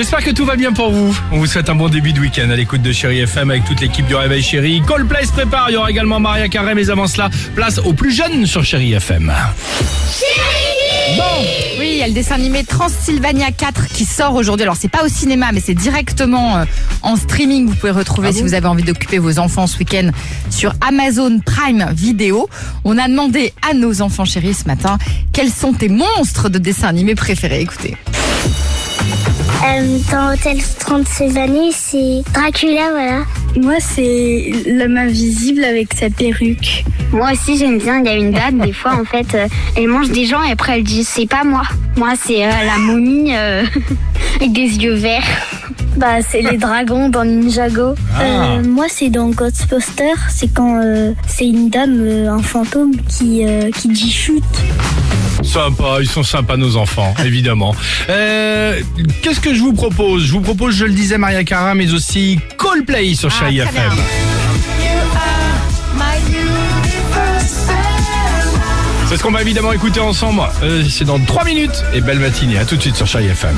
J'espère que tout va bien pour vous. On vous souhaite un bon début de week-end à l'écoute de Chéri FM avec toute l'équipe du Réveil Chéri. Coldplay se prépare, il y aura également Maria Carré, mais avant cela, place aux plus jeunes sur Chéri FM. Oui, il y a le dessin animé Transylvania 4 qui sort aujourd'hui. Alors c'est pas au cinéma, mais c'est directement euh, en streaming. Vous pouvez retrouver si vous avez envie d'occuper vos enfants ce week-end sur Amazon Prime Video. On a demandé à nos enfants chéris ce matin quels sont tes monstres de dessin animé préférés? Écoutez. Euh, dans Hôtel Transylvanie, c'est Dracula, voilà. Moi, c'est l'homme invisible avec sa perruque. Moi aussi, j'aime bien. Il y a une date, des fois, en fait, euh, elle mange des gens et après, elle dit c'est pas moi. Moi, c'est euh, la momie euh, avec des yeux verts. Bah, c'est les dragons dans Ninjago. Ah. moi, c'est dans Ghostbusters. C'est quand euh, c'est une dame, euh, un fantôme qui, euh, qui dit chute. Sympa, ils sont sympas nos enfants, évidemment. Euh, Qu'est-ce que je vous propose? Je vous propose, je le disais, Maria Carré, mais aussi Coldplay sur Ah, FM. C'est ce qu'on va évidemment écouter ensemble. Euh, C'est dans 3 minutes. Et belle matinée. À tout de suite sur Chéri FM.